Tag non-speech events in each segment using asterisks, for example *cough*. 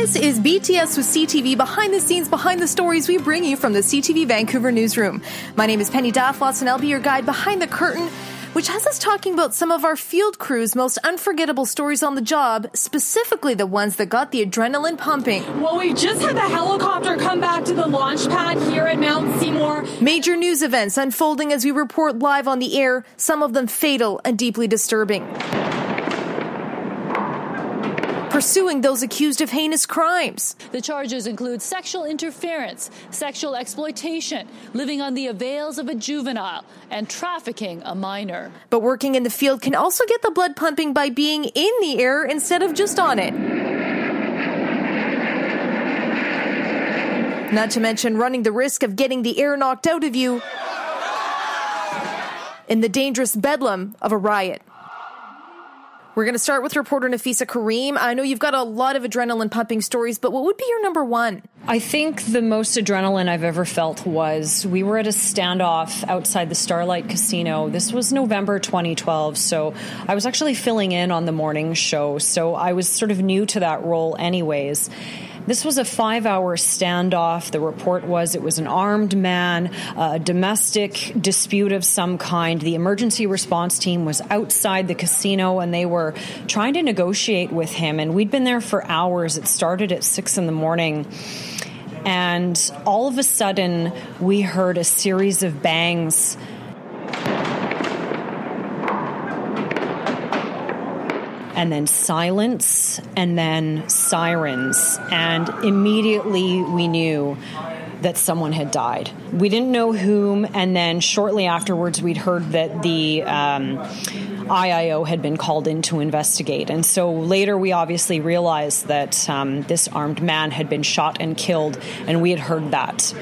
This is BTS with CTV behind the scenes, behind the stories we bring you from the CTV Vancouver newsroom. My name is Penny Daflos, and I'll be your guide behind the curtain, which has us talking about some of our field crew's most unforgettable stories on the job, specifically the ones that got the adrenaline pumping. Well, we just had the helicopter come back to the launch pad here at Mount Seymour. Major news events unfolding as we report live on the air, some of them fatal and deeply disturbing pursuing those accused of heinous crimes. The charges include sexual interference, sexual exploitation, living on the avails of a juvenile, and trafficking a minor. But working in the field can also get the blood pumping by being in the air instead of just on it. Not to mention running the risk of getting the air knocked out of you in the dangerous bedlam of a riot. We're going to start with reporter Nafisa Karim. I know you've got a lot of adrenaline pumping stories, but what would be your number one? I think the most adrenaline I've ever felt was we were at a standoff outside the Starlight Casino. This was November 2012, so I was actually filling in on the morning show, so I was sort of new to that role, anyways. This was a five hour standoff. The report was it was an armed man, a domestic dispute of some kind. The emergency response team was outside the casino and they were trying to negotiate with him. And we'd been there for hours. It started at six in the morning. And all of a sudden, we heard a series of bangs and then silence and then sirens. And immediately we knew that someone had died. We didn't know whom, and then shortly afterwards, we'd heard that the um, IIO had been called in to investigate. And so later, we obviously realized that um, this armed man had been shot and killed, and we had heard that.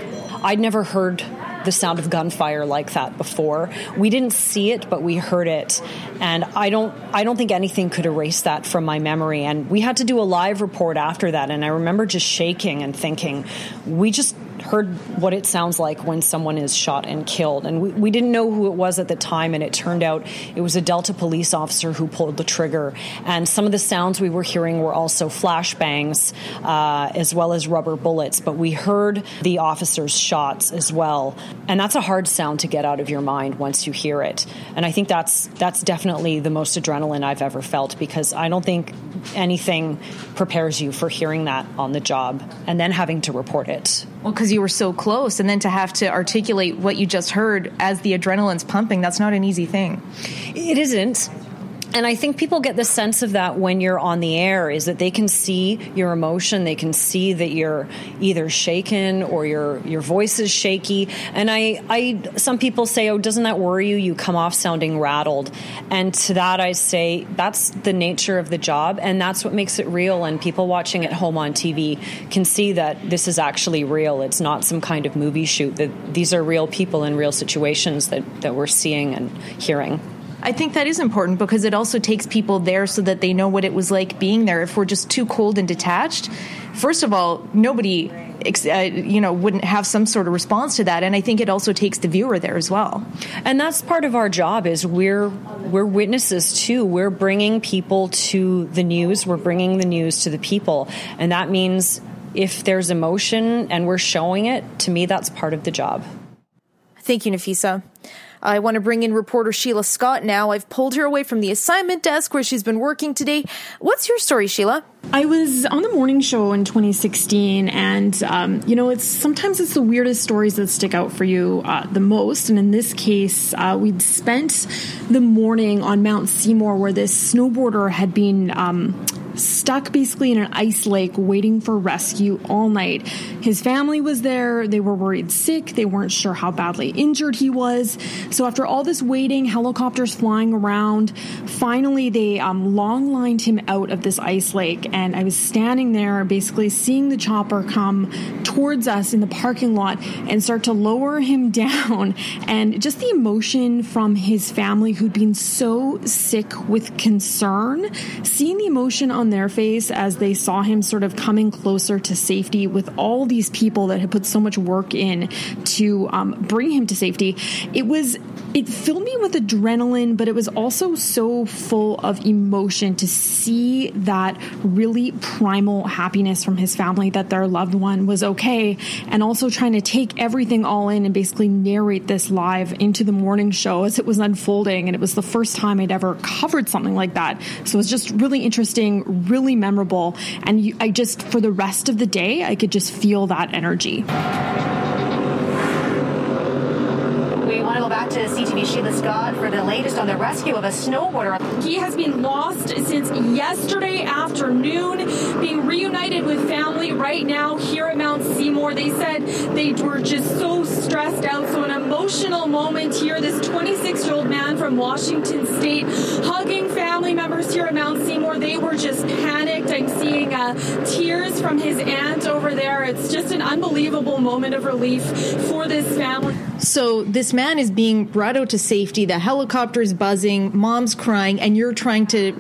I'd never heard the sound of gunfire like that before. We didn't see it, but we heard it, and I don't I don't think anything could erase that from my memory. And we had to do a live report after that, and I remember just shaking and thinking, we just heard what it sounds like when someone is shot and killed. And we, we didn't know who it was at the time, and it turned out it was a Delta police officer who pulled the trigger. And some of the sounds we were hearing were also flashbangs uh, as well as rubber bullets, but we heard the officer's shots as well. And that's a hard sound to get out of your mind once you hear it. And I think that's that's definitely the most adrenaline I've ever felt because I don't think anything prepares you for hearing that on the job and then having to report it. Because you were so close, and then to have to articulate what you just heard as the adrenaline's pumping, that's not an easy thing. It isn't. And I think people get the sense of that when you're on the air is that they can see your emotion, they can see that you're either shaken or your your voice is shaky. And I, I some people say, "Oh, doesn't that worry you? You come off sounding rattled." And to that, I say that's the nature of the job, and that's what makes it real. And people watching at home on TV can see that this is actually real. It's not some kind of movie shoot. That these are real people in real situations that that we're seeing and hearing. I think that is important because it also takes people there so that they know what it was like being there. If we're just too cold and detached, first of all, nobody uh, you know wouldn't have some sort of response to that. And i think it also takes the viewer there as well. And that's part of our job is we're we're witnesses too. We're bringing people to the news. We're bringing the news to the people. And that means if there's emotion and we're showing it to me that's part of the job. Thank you nafisa I want to bring in reporter Sheila Scott now. I've pulled her away from the assignment desk where she's been working today. What's your story, Sheila? I was on the morning show in 2016, and um, you know, it's sometimes it's the weirdest stories that stick out for you uh, the most. And in this case, uh, we'd spent the morning on Mount Seymour, where this snowboarder had been um, stuck basically in an ice lake waiting for rescue all night. His family was there. They were worried sick. They weren't sure how badly injured he was. So after all this waiting, helicopters flying around, finally they um, long lined him out of this ice lake. And I was standing there basically seeing the chopper come towards us in the parking lot and start to lower him *laughs* down. And just the emotion from his family who'd been so sick with concern, seeing the emotion on their face as they saw him sort of coming closer to safety with all these people that had put so much work in to um, bring him to safety. It was it filled me with adrenaline, but it was also so full of emotion to see that really primal happiness from his family that their loved one was okay, and also trying to take everything all in and basically narrate this live into the morning show as it was unfolding. And it was the first time I'd ever covered something like that. So it was just really interesting, really memorable. And I just, for the rest of the day, I could just feel that energy. Back to CTV Sheila Scott for the latest on the rescue of a snowboarder. He has been lost since yesterday afternoon, being reunited with family right now here at Mount Seymour. They said they were just so stressed out. So, an emotional moment here. This 26 year old man from Washington State hugging family members here at Mount Seymour. They were just panicked. I'm seeing uh, tears from his aunt over there. It's just an unbelievable moment of relief for this family. So, this man is being brought out to safety. The helicopter is buzzing, mom's crying, and you're trying to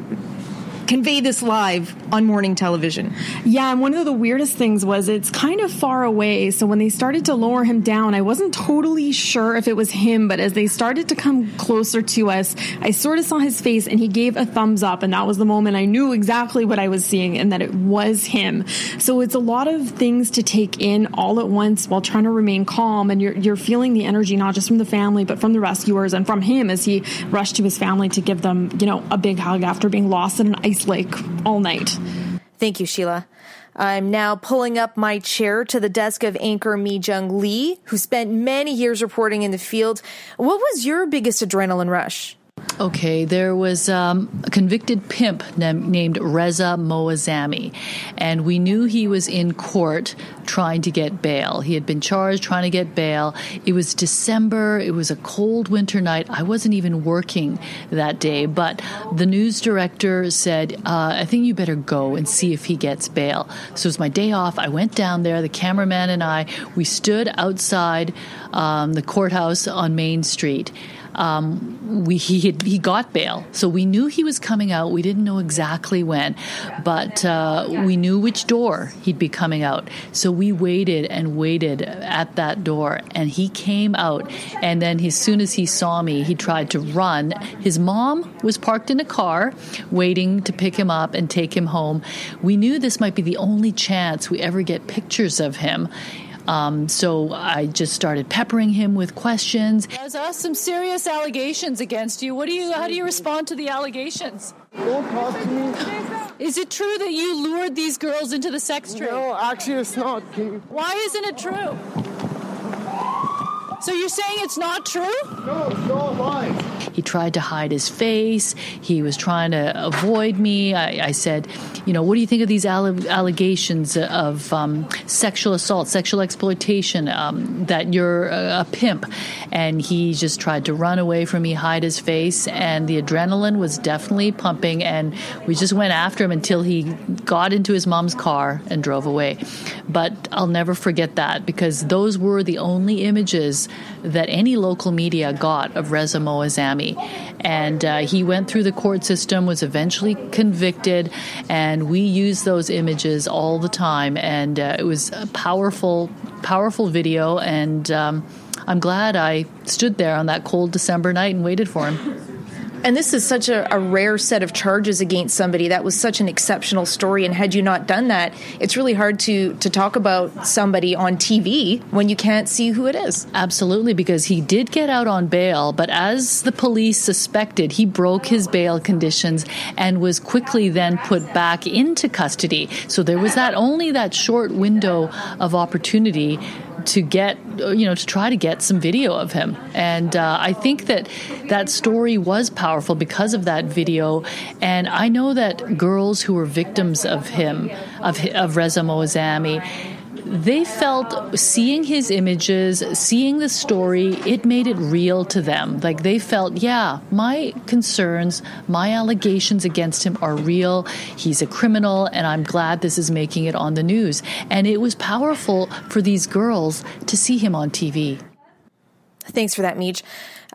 convey this live on morning television. Yeah, and one of the weirdest things was it's kind of far away. So when they started to lower him down, I wasn't totally sure if it was him, but as they started to come closer to us, I sort of saw his face and he gave a thumbs up. And that was the moment I knew exactly what I was seeing and that it was him. So it's a lot of things to take in all at once while trying to remain calm. And you're, you're feeling the energy, not just from the family, but from the rescuers and from him as he rushed to his family to give them, you know, a big hug after being lost in an ice Lake all night. Thank you, Sheila. I'm now pulling up my chair to the desk of anchor Mi Jung Lee, who spent many years reporting in the field. What was your biggest adrenaline rush? Okay, there was um, a convicted pimp named Reza Moazami, and we knew he was in court trying to get bail. He had been charged trying to get bail. It was December, it was a cold winter night. I wasn't even working that day, but the news director said, uh, I think you better go and see if he gets bail. So it was my day off. I went down there, the cameraman and I, we stood outside um, the courthouse on Main Street um, we he had, he got bail, so we knew he was coming out. We didn't know exactly when, but uh, we knew which door he'd be coming out. So we waited and waited at that door, and he came out. And then as soon as he saw me, he tried to run. His mom was parked in a car, waiting to pick him up and take him home. We knew this might be the only chance we ever get pictures of him. Um, so I just started peppering him with questions. There's uh, some serious allegations against you. What do you? How do you respond to the allegations? Don't talk to me. Is it true that you lured these girls into the sex trade? No, actually, it's not. Why isn't it true? So you're saying it's not true? No, it's not lies. He tried to hide his face. He was trying to avoid me. I, I said, you know, what do you think of these allegations of um, sexual assault, sexual exploitation, um, that you're a, a pimp? And he just tried to run away from me, hide his face, and the adrenaline was definitely pumping. And we just went after him until he got into his mom's car and drove away. But I'll never forget that because those were the only images that any local media got of Reza Moazami. And uh, he went through the court system, was eventually convicted, and we use those images all the time. And uh, it was a powerful, powerful video. And um, I'm glad I stood there on that cold December night and waited for him. And this is such a, a, rare set of charges against somebody. That was such an exceptional story. And had you not done that, it's really hard to to talk about somebody on TV when you can't see who it is. Absolutely, because he did get out on bail, but as the police suspected, he broke his bail conditions and was quickly then put back into custody. So there was that only that short window of opportunity to get, you know, to try to get some video of him. And uh, I think that that story was powerful because of that video. And I know that girls who were victims of him, of, of Reza Moazami, they felt seeing his images, seeing the story, it made it real to them. Like they felt, yeah, my concerns, my allegations against him are real. He's a criminal, and I'm glad this is making it on the news. And it was powerful for these girls to see him on TV. Thanks for that, Meech.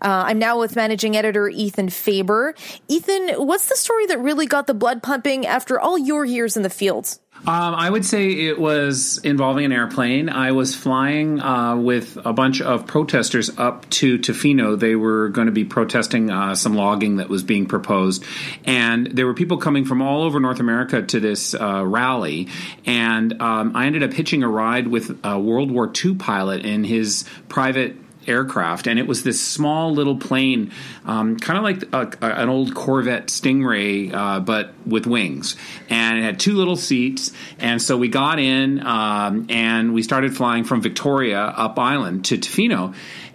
Uh, I'm now with managing editor Ethan Faber. Ethan, what's the story that really got the blood pumping after all your years in the fields? Um, I would say it was involving an airplane. I was flying uh, with a bunch of protesters up to Tofino. They were going to be protesting uh, some logging that was being proposed. And there were people coming from all over North America to this uh, rally. And um, I ended up hitching a ride with a World War II pilot in his private aircraft, and it was this small little plane, um, kind of like a, a, an old Corvette Stingray, uh, but with wings. And it had two little seats, and so we got in um, and we started flying from Victoria up island to Tofino.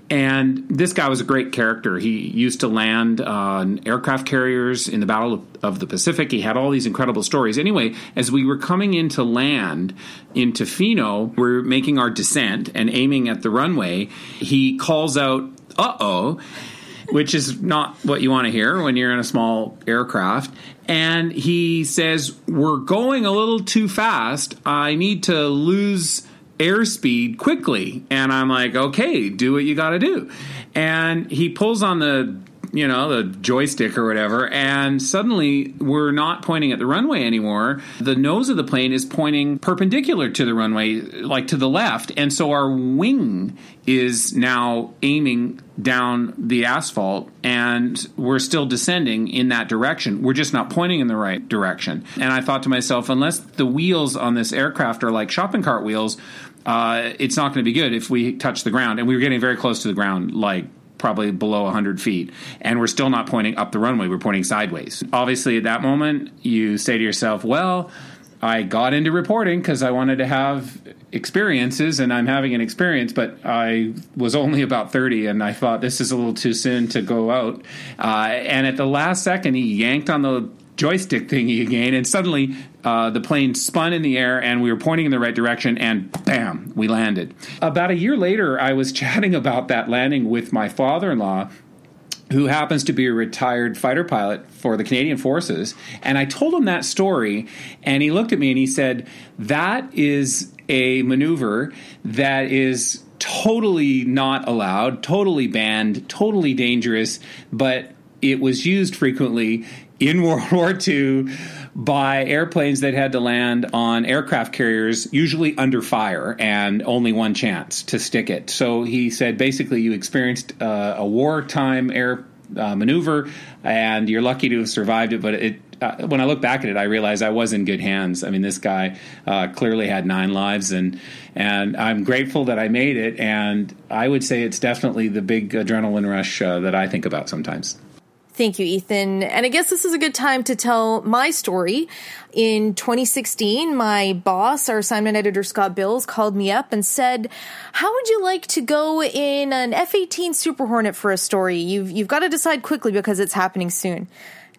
And this guy was a great character. He used to land on aircraft carriers in the Battle of the Pacific. He had all these incredible stories. Anyway, as we were coming into land in Tofino, we're making our descent and aiming at the runway. He calls out, uh oh which is not what you want to hear when you're in a small aircraft. And he says, We're going a little too fast. I need to lose airspeed quickly. And I'm like, okay, do what you got to do. And he pulls on the you know, the joystick or whatever, and suddenly we're not pointing at the runway anymore. The nose of the plane is pointing perpendicular to the runway, like to the left, and so our wing is now aiming down the asphalt and we're still descending in that direction. We're just not pointing in the right direction. And I thought to myself, unless the wheels on this aircraft are like shopping cart wheels, uh, it's not going to be good if we touch the ground. And we were getting very close to the ground, like probably below 100 feet. And we're still not pointing up the runway, we're pointing sideways. Obviously, at that moment, you say to yourself, well, I got into reporting because I wanted to have experiences, and I'm having an experience, but I was only about 30, and I thought this is a little too soon to go out. Uh, and at the last second, he yanked on the joystick thingy again, and suddenly uh, the plane spun in the air, and we were pointing in the right direction, and bam, we landed. About a year later, I was *laughs* chatting about that landing with my father in law. Who happens to be a retired fighter pilot for the Canadian Forces. And I told him that story, and he looked at me and he said, That is a maneuver that is totally not allowed, totally banned, totally dangerous, but it was used frequently in *laughs* World War II by airplanes that had to land on aircraft carriers, usually under fire and only one chance to stick it. So he said basically you experienced uh, a wartime air uh, maneuver and you're lucky to have survived it, but it uh, when I look back at it, I realize I was in good hands. I mean, this guy uh, clearly had nine lives, and and I'm grateful that I made it. And I would say it's definitely the big adrenaline rush uh, that I think about sometimes. Thank you, Ethan. And I guess this is a good time to tell my story. In 2016, my boss, our assignment editor Scott Bills, called me up and said, "How would you like to go in an F-18 Super Hornet for a story? You've you've got to decide quickly because it's happening soon."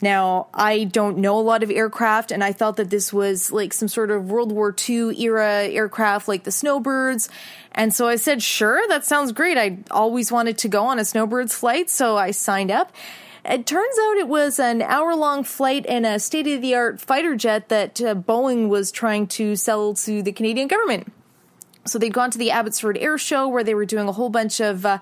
Now, I don't know a lot of aircraft, and I thought that this was like some sort of World War II era aircraft like the Snowbirds. And so I said, sure, that sounds great. I always wanted to go on a Snowbirds flight, so I signed up. It turns out it was an hour long flight in a state of the art fighter jet that uh, Boeing was trying to sell to the Canadian government. So they'd gone to the Abbotsford Air Show where they were doing a whole bunch of uh,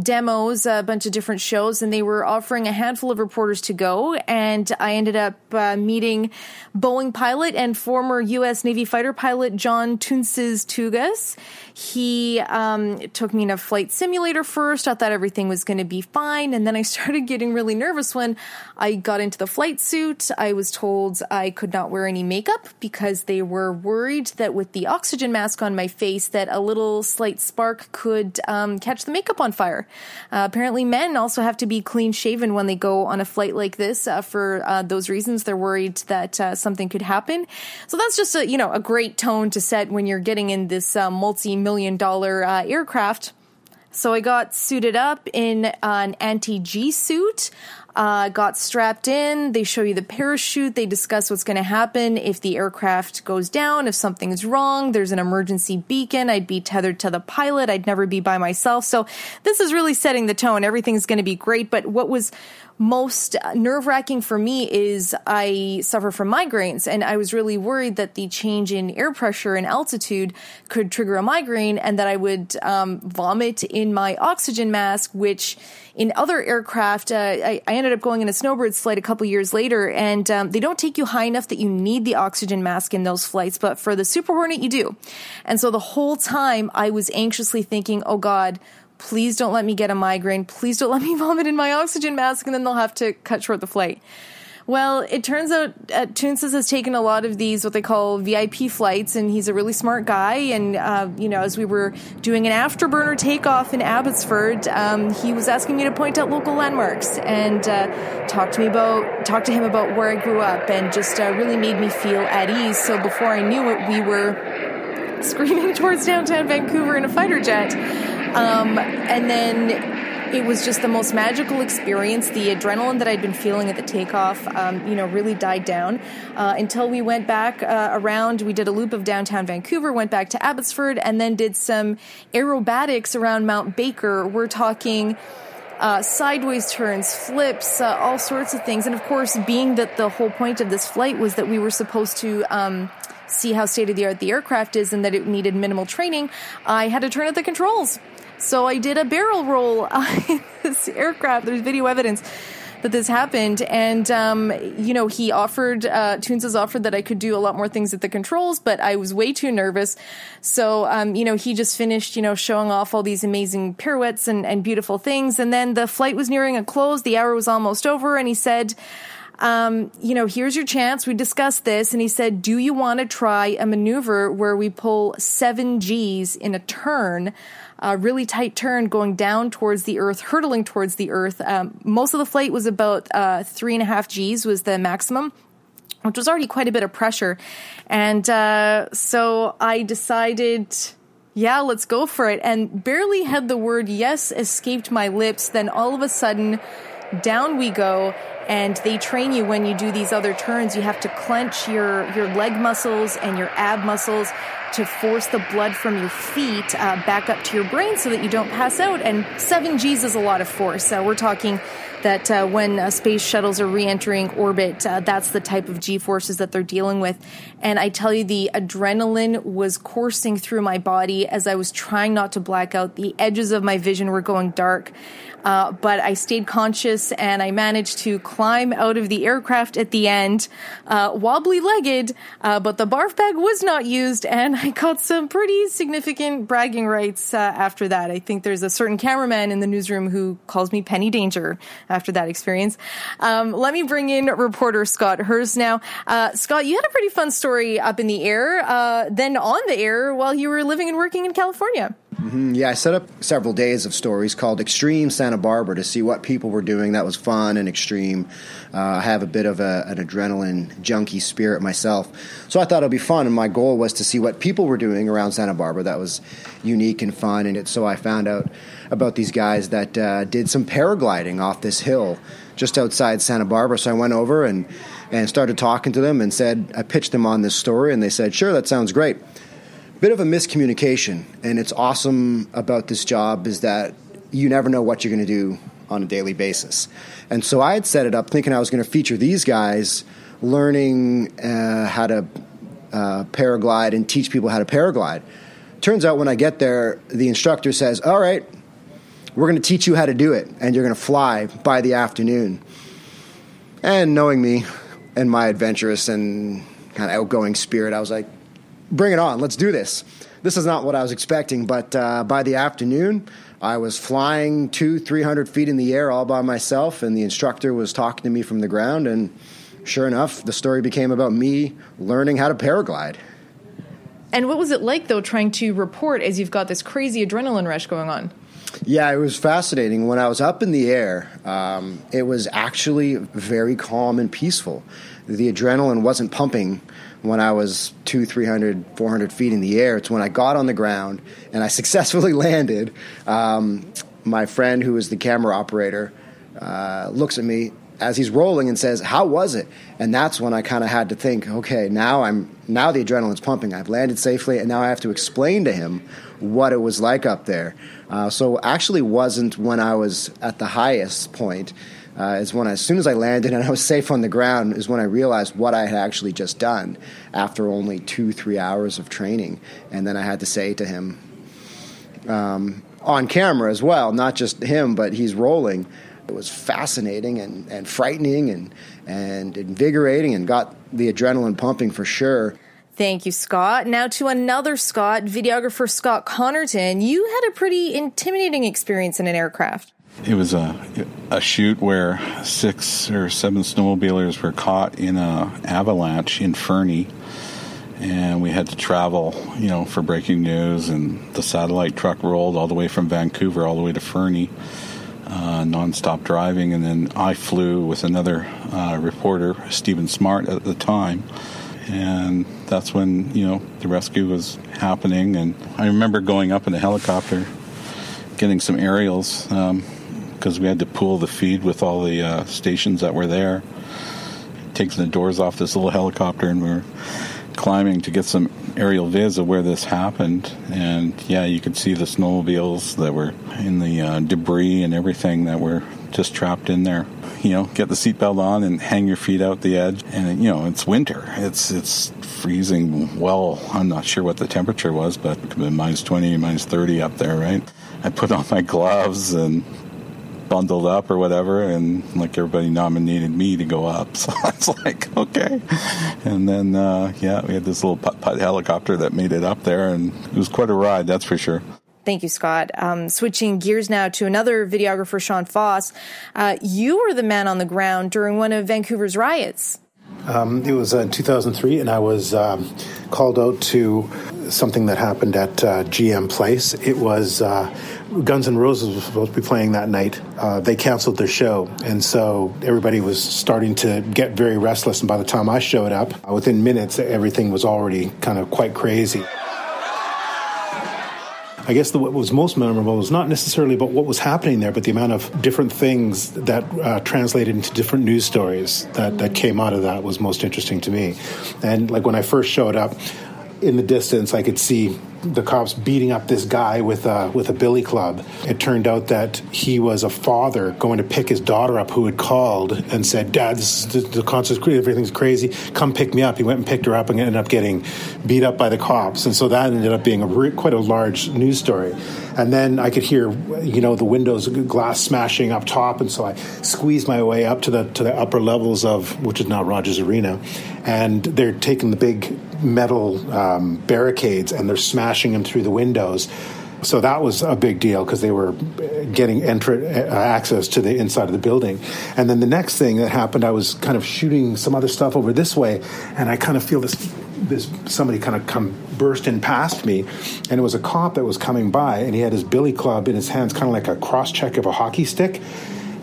demos, a bunch of different shows, and they were offering a handful of reporters to go. And I ended up uh, meeting Boeing pilot and former U.S. Navy fighter pilot John Toonces Tugas. He um, took me in a flight simulator first. I thought everything was going to be fine. And then I *laughs* started getting really nervous when I got into the flight suit. I was told I could not wear any makeup because they were worried that with the oxygen mask on my face that a little slight spark could um, catch the makeup on fire. Uh, apparently, men also have to be clean shaven when they go on a flight like this. Uh, for uh, those reasons, they're worried that uh, something could happen. So that's just a you know a great tone to set when you're getting in this uh, multi million dollar uh, aircraft. So I got suited up in an anti G suit. Uh, got strapped in. They show you the parachute. They discuss what's going to happen if the aircraft goes down, if something's wrong. There's an emergency beacon. I'd be tethered to the pilot. I'd never be by myself. So this is really setting the tone. Everything's going to be great. But what was most nerve wracking for me is I suffer from migraines, and I was really worried that the change in air pressure and altitude could trigger a migraine and that I would um, vomit in my oxygen mask, which in other aircraft, uh, I, I, ended up going in a snowbird flight a couple years later, and um, they don't take you high enough that you need the oxygen mask in those flights, but for the Super Hornet, you do. And so the whole time I was anxiously thinking, oh God, please don't let me get a migraine. Please don't let me *laughs* vomit in my oxygen mask, and then they'll have to cut short the flight. Well, it turns out uh, Toonces has taken a lot of these what they call VIP flights, and he's a really smart guy. And uh, you know, as we were doing an afterburner takeoff in Abbotsford, um, he was asking me to point out local landmarks and uh, talk to me about talk to him about where I grew up, and just uh, really made me feel at ease. So before I knew it, we were screaming *laughs* towards downtown Vancouver in a fighter jet. Um, and then it was just the most magical experience. The adrenaline that I'd been feeling at the takeoff, um, you know, really died down uh, until we went back uh, around. We did a loop of downtown Vancouver, went back to Abbotsford, and then did some aerobatics around Mount Baker. We're talking. Uh, sideways turns, flips, uh, all sorts of things. And of course, being that the whole point of this flight was that we were supposed to um, see how state of the art the aircraft is and that it needed minimal training, I had to turn at the controls. So I did a barrel roll *laughs* in this aircraft. There's video evidence that this happened. And, um, you know, he offered, uh, Toonces offered that I could do a lot more things at the controls, but I was way too nervous. So, um, you know, he just finished, you know, showing off all these amazing pirouettes and, and beautiful things. And then the flight was nearing a close. The hour was almost over. And he said, um, you know, here's your chance. We discussed this. And he said, do you want to try a maneuver where we pull seven G's in a turn? a really tight turn going down towards the earth, hurtling towards the earth. Um, most of the flight was about uh, three and a half G's was the maximum which was already quite a bit of pressure. And uh, so I decided, yeah, let's go for it. And barely had the word yes escaped my lips, then all of a sudden, down we go. And they train you when you do these other turns. You have to clench your, your leg muscles and your ab muscles to force the blood from your feet uh, back up to your brain so that you don't pass out. And seven G's is a lot of force. So we're talking that uh, when space shuttles are re-entering orbit, uh, that's the type of G forces that they're dealing with. And I tell you, the adrenaline was coursing through my body as I was trying not to black out. The edges of my vision were going dark. Uh, but I stayed conscious and I managed to climb out of the aircraft at the end, uh, wobbly legged, uh, but the barf bag was not used and I got some pretty significant bragging rights uh, after that. I think there's a certain cameraman in the newsroom who calls me Penny Danger after that experience. Um, let me bring in reporter Scott Hurst now. Uh, Scott, you had a pretty fun story up in the air, uh, then on the air while you were living and working in California. Mm-hmm. Yeah, I set up several days of stories called Extreme Santa Barbara to see what people were doing that was fun and extreme. Uh, I have a bit of a, an adrenaline junkie spirit myself, so I thought it'd be fun. And my goal was to see what people were doing around Santa Barbara that was unique and fun. And it, so I found out about these guys that uh, did some paragliding off this hill just outside Santa Barbara. So I went over and and started talking to them and said I pitched them on this story, and they said, "Sure, that sounds great." Bit of a miscommunication, and it's awesome about this job is that you never know what you're going to do on a daily basis. And so I had set it up thinking I was going to feature these guys learning uh, how to uh, paraglide and teach people how to paraglide. Turns out when I get there, the instructor says, All right, we're going to teach you how to do it, and you're going to fly by the afternoon. And knowing me and my adventurous and kind of outgoing spirit, I was like, bring it on. Let's do this. This is not what I was expecting, but uh, by the afternoon, I was flying two, three hundred feet in the air all by myself, and the instructor was talking to me from the ground. And sure enough, the story became about me learning how to paraglide. And what was it like, though, trying to report as you've got this crazy adrenaline rush going on? Yeah, it was fascinating. When I was up in the air, um, it was actually very calm and peaceful. The adrenaline wasn't pumping when I was two, 300, 400 feet in the air. It's when I got on the ground and I *laughs* successfully landed. Um, my friend, who was the camera operator, uh, looks at me as he's rolling and says, "How was it?" And that's when I kind of had to think, okay, now I'm now the adrenaline's pumping. I've landed safely, and now I have to explain to him what it was like up there. Uh, so actually, wasn't when I was at the highest point. Uh, is when as soon as I landed and I was safe on the ground is when I realized what I had actually just done after only two three hours of training, and then I had to say to him um, on camera as well, not just him, but he's rolling. It was fascinating and, and frightening and, and invigorating and got the adrenaline pumping for sure. Thank you, Scott. Now to another Scott, videographer Scott Connerton. You had a pretty intimidating experience in an aircraft. It was a a shoot where six or seven snowmobilers were caught in a avalanche in Fernie, and we had to travel, you know, for breaking news. And the satellite truck rolled all the way from Vancouver all the way to Fernie, uh, nonstop driving. And then I flew with another uh, reporter, Stephen Smart, at the time. And that's when you know the rescue was happening. And I remember going up in a helicopter, getting some aerials. Um, because we had to pull the feed with all the uh, stations that were there. Taking the doors off this little helicopter, and we are climbing to get some aerial viz of where this happened. And yeah, you could see the snowmobiles that were in the uh, debris and everything that were just trapped in there. You know, get the seatbelt on and hang your feet out the edge. And you know, it's winter. It's it's freezing. Well, I'm not sure what the temperature was, but minus 20, minus 30 up there, right? I put on my gloves and bundled up or whatever, and like everybody nominated me to go up. *laughs* So I was like, okay. And then, uh, yeah, we had this little putt putt helicopter that made it up there, and it was quite a ride, that's for sure. Thank you, Scott. Um, switching gears now to another videographer, Sean Foss. Uh, you were the man on the ground during one of Vancouver's riots. Um, it was uh, in 2003, and I was um, called out to something that happened at uh, GM Place. It was uh, Guns N' Roses was supposed to be playing that night. Uh, they canceled their show, and so everybody was starting to get very restless. And by the time I showed up, within minutes, everything was already kind of quite crazy. I guess the, what was most memorable was not necessarily about what was happening there, but the amount of different things that uh, translated into different news stories that, that came out of that was most interesting to me. And like when I first showed up, in the distance, I could see the cops beating up this guy with a with a billy club. It turned out that he was a father going to pick his daughter up, who had called and said, "Dad, this is, the concert's crazy, everything's crazy. Come pick me up." He went and picked her up and ended up getting beat up by the cops, and so that ended up being a quite a large news story. And then I could hear, you know, the windows glass smashing up top, and so I squeezed my way up to the to the upper levels of which is now Rogers Arena, and they're taking the big metal um, barricades and they're smashing them through the windows. So that was a big deal because they were getting entry, uh, access to the inside of the building. And then the next thing that happened, I was kind of shooting some other stuff over this way, and I kind of feel this this somebody kind of come burst in past me, and it was a cop that was coming by, and he had his billy club in his hands, kind of like a cross check of a hockey stick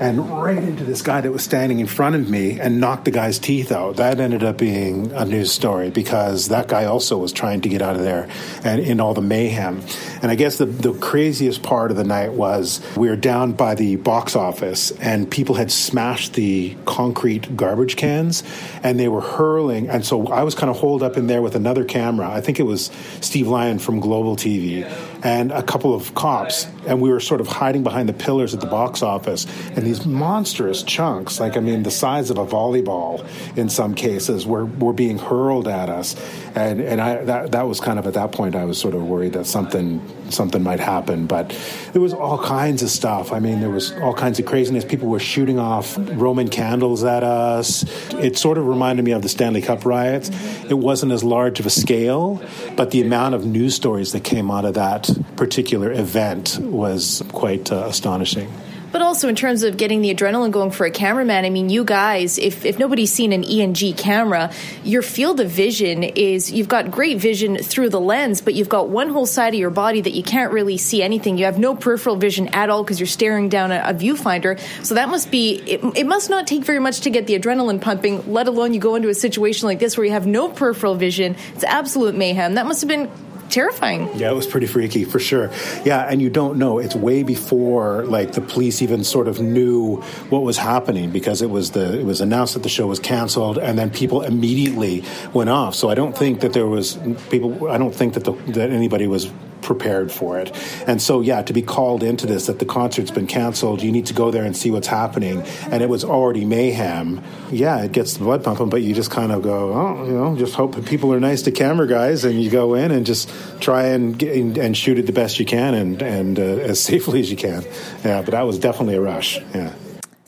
and right into this guy that was standing in front of me and knocked the guy's teeth out. That ended up being a news story because that guy also was trying to get out of there and in all the mayhem. And I guess the, the craziest part of the night was we were down by the box office and people had smashed the concrete garbage cans and they were hurling. And so I was kind of holed up in there with another camera. I think it was Steve Lyon from Global TV and a couple of cops. And we were sort of hiding behind the pillars at the box office. And these monstrous chunks, like I mean, the size of a volleyball in some cases, were were being hurled at us, and and I that that was kind of at that point I was sort of worried that something something might happen, but there was all kinds of stuff. I mean, there was all kinds of craziness. People were shooting off Roman candles at us. It sort of reminded me of the Stanley Cup riots. It wasn't as large of a scale, but the amount of news stories that came out of that particular event was quite uh, astonishing. But also in terms of getting the adrenaline going for a cameraman, I mean, you guys, if, if nobody's seen an ENG camera, your field of vision is you've got great vision through the lens, but you've got one whole side of your body that you can't really see anything. You have no peripheral vision at all because you're staring down a, a, viewfinder. So that must be, it, it must not take very much to get the adrenaline pumping, let alone you go into a situation like this where you have no peripheral vision. It's absolute mayhem. That must have been terrifying. Yeah, it was pretty freaky for sure. Yeah, and you don't know. It's way before like the police even sort of knew what was happening because it was the it was announced that the show was canceled, and then people immediately went off. So I don't think that there was people. I don't think that the, that anybody was prepared for it. And so, yeah, to be called into this, that the concert's been canceled, you need to go there and see what's happening. And it was already mayhem. Yeah, it gets the blood pumping, but you just kind of go, oh, you know, just hope people are nice to camera guys and you go in and just try and get, and shoot it the best you can and, and uh, as safely as you can. Yeah, but that was definitely a rush. Yeah.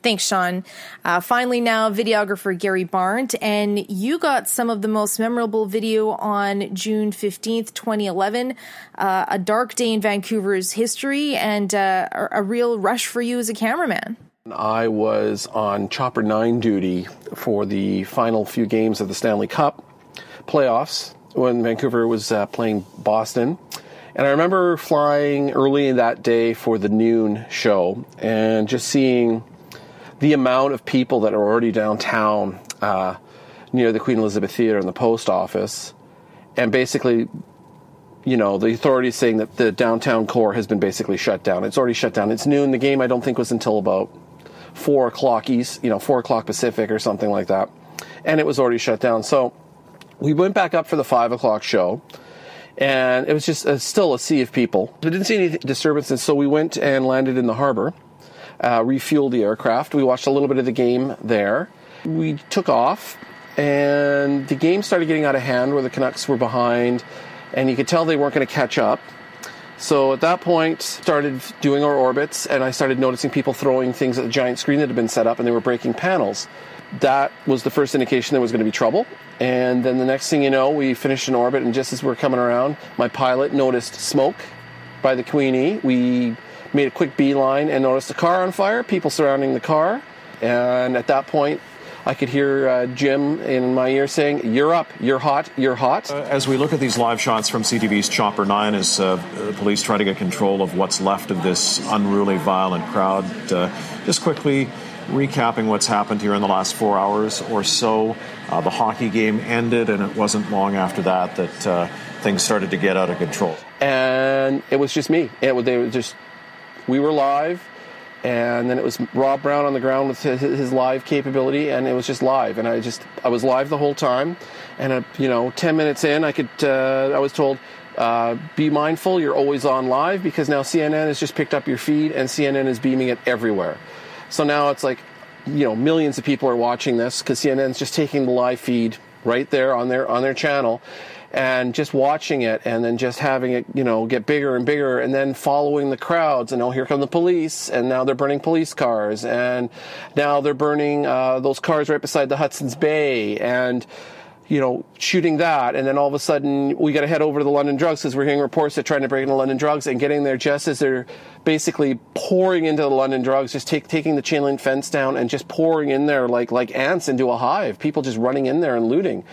Thanks, Sean. Uh, finally, now, videographer Gary Barnt, and you got some of the most memorable video on June 15th, 2011. Uh, a dark day in Vancouver's history and uh, a real rush for you as a cameraman. I was on Chopper 9 duty for the final few games of the Stanley Cup playoffs when Vancouver was uh, playing Boston. And I remember flying early in that day for the noon show and just seeing the amount of people that are already downtown uh, near the Queen Elizabeth Theatre and the post office, and basically, you know, the authorities saying that the downtown core has been basically shut down. It's already shut down. It's noon. The game I don't think was until about four o'clock east, you know, four o'clock Pacific or something like that, and it was already shut down. So we went back up for the five o'clock show and it was just uh, still a sea of people. We didn't see any disturbances, so we went and landed in the harbor uh, refueled the aircraft. We watched a little bit of the game there. We took off, and the game started getting out of hand where the Canucks were behind, and you could tell they weren't going to catch up. So at that point, started doing our orbits, and I started noticing people throwing things at the giant screen that had been set up, and they were breaking panels. That was the first indication there was going to be trouble. And then the next thing you know, we finished an orbit, and just as we were coming around, my pilot noticed smoke by the Queenie. We made a quick beeline and noticed a car on fire, people surrounding the car. And at that point, I could hear uh, Jim in my ear saying, You're up, you're hot, you're hot. Uh, as we look at these live shots from CTV's Chopper 9, as uh, police try to get control of what's left of this unruly, violent crowd, uh, just quickly recapping what's happened here in the last four hours or so. Uh, the hockey game ended, and it wasn't long after that that uh, things started to get out of control. And it was just me. It, they were just we were live, and then it was Rob Brown on the ground with his, his live capability, and it was just live. And I just I was live the whole time, and uh, you know, ten minutes in, I could uh, I was told. Uh, be mindful, you're always on live because now CNN has just picked up your feed and CNN is beaming it everywhere. So now it's like, you know, millions of people are watching this because CNN's just taking the live feed right there on their on their channel and just watching it and then just having it, you know, get bigger and bigger and then following the crowds and oh, here come the police and now they're burning police cars and now they're burning uh, those cars right beside the Hudson's Bay and you know, shooting that, and then all of a sudden we got to head over to the London Drugs because we're hearing reports they're trying to break into London Drugs and getting there just as they're basically pouring into the London Drugs, just take, taking the chain link fence down and just pouring in there like like ants into a hive. People just running in there and looting,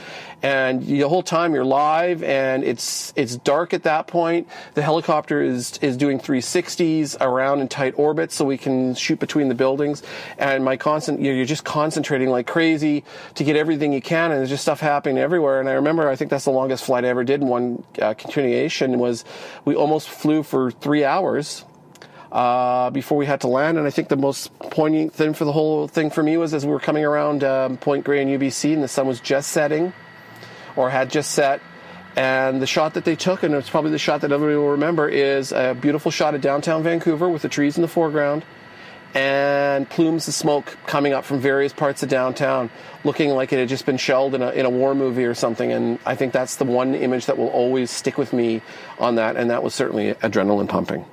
and the whole time you're live and it's it's dark at that point. The helicopter is is doing 360s around in tight orbits so we can shoot between the buildings, and my constant you know, you're just concentrating like crazy to get everything you can, and there's just stuff happening everywhere. And I remember, I think that's the longest flight I ever did. In one uh, continuation was we almost flew for three hours uh, before we had to land. And I think the most poignant thing for the whole thing for me was as we were coming around um, Point Grey and UBC, and the sun was just setting, or had just set. And the shot that they took, and it's probably the shot that everybody will remember, is a beautiful shot of downtown Vancouver with the trees in the foreground and plumes of smoke coming up from various parts of downtown, looking like it had just been shelled in a, in a war movie or something. And I think that's the one image that will always stick with me on that, and that was certainly adrenaline pumping.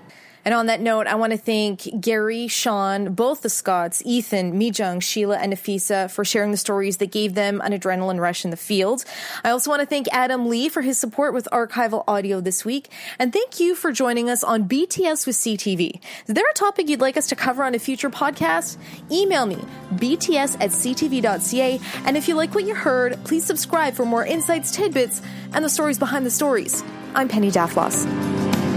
And on that note, I want to thank Gary, Sean, both the Scotts, Ethan, Mijung, Sheila, and Nafisa for sharing the stories that gave them an adrenaline rush in the field. I also want to thank Adam Lee for his support with archival audio this week. And thank you for joining us on BTS with CTV. Is there a topic you'd like us to cover on a future podcast? Email me, bts at ctv.ca. And if you like what you heard, please subscribe for more insights, tidbits, and the stories behind the stories. I'm Penny Daflos.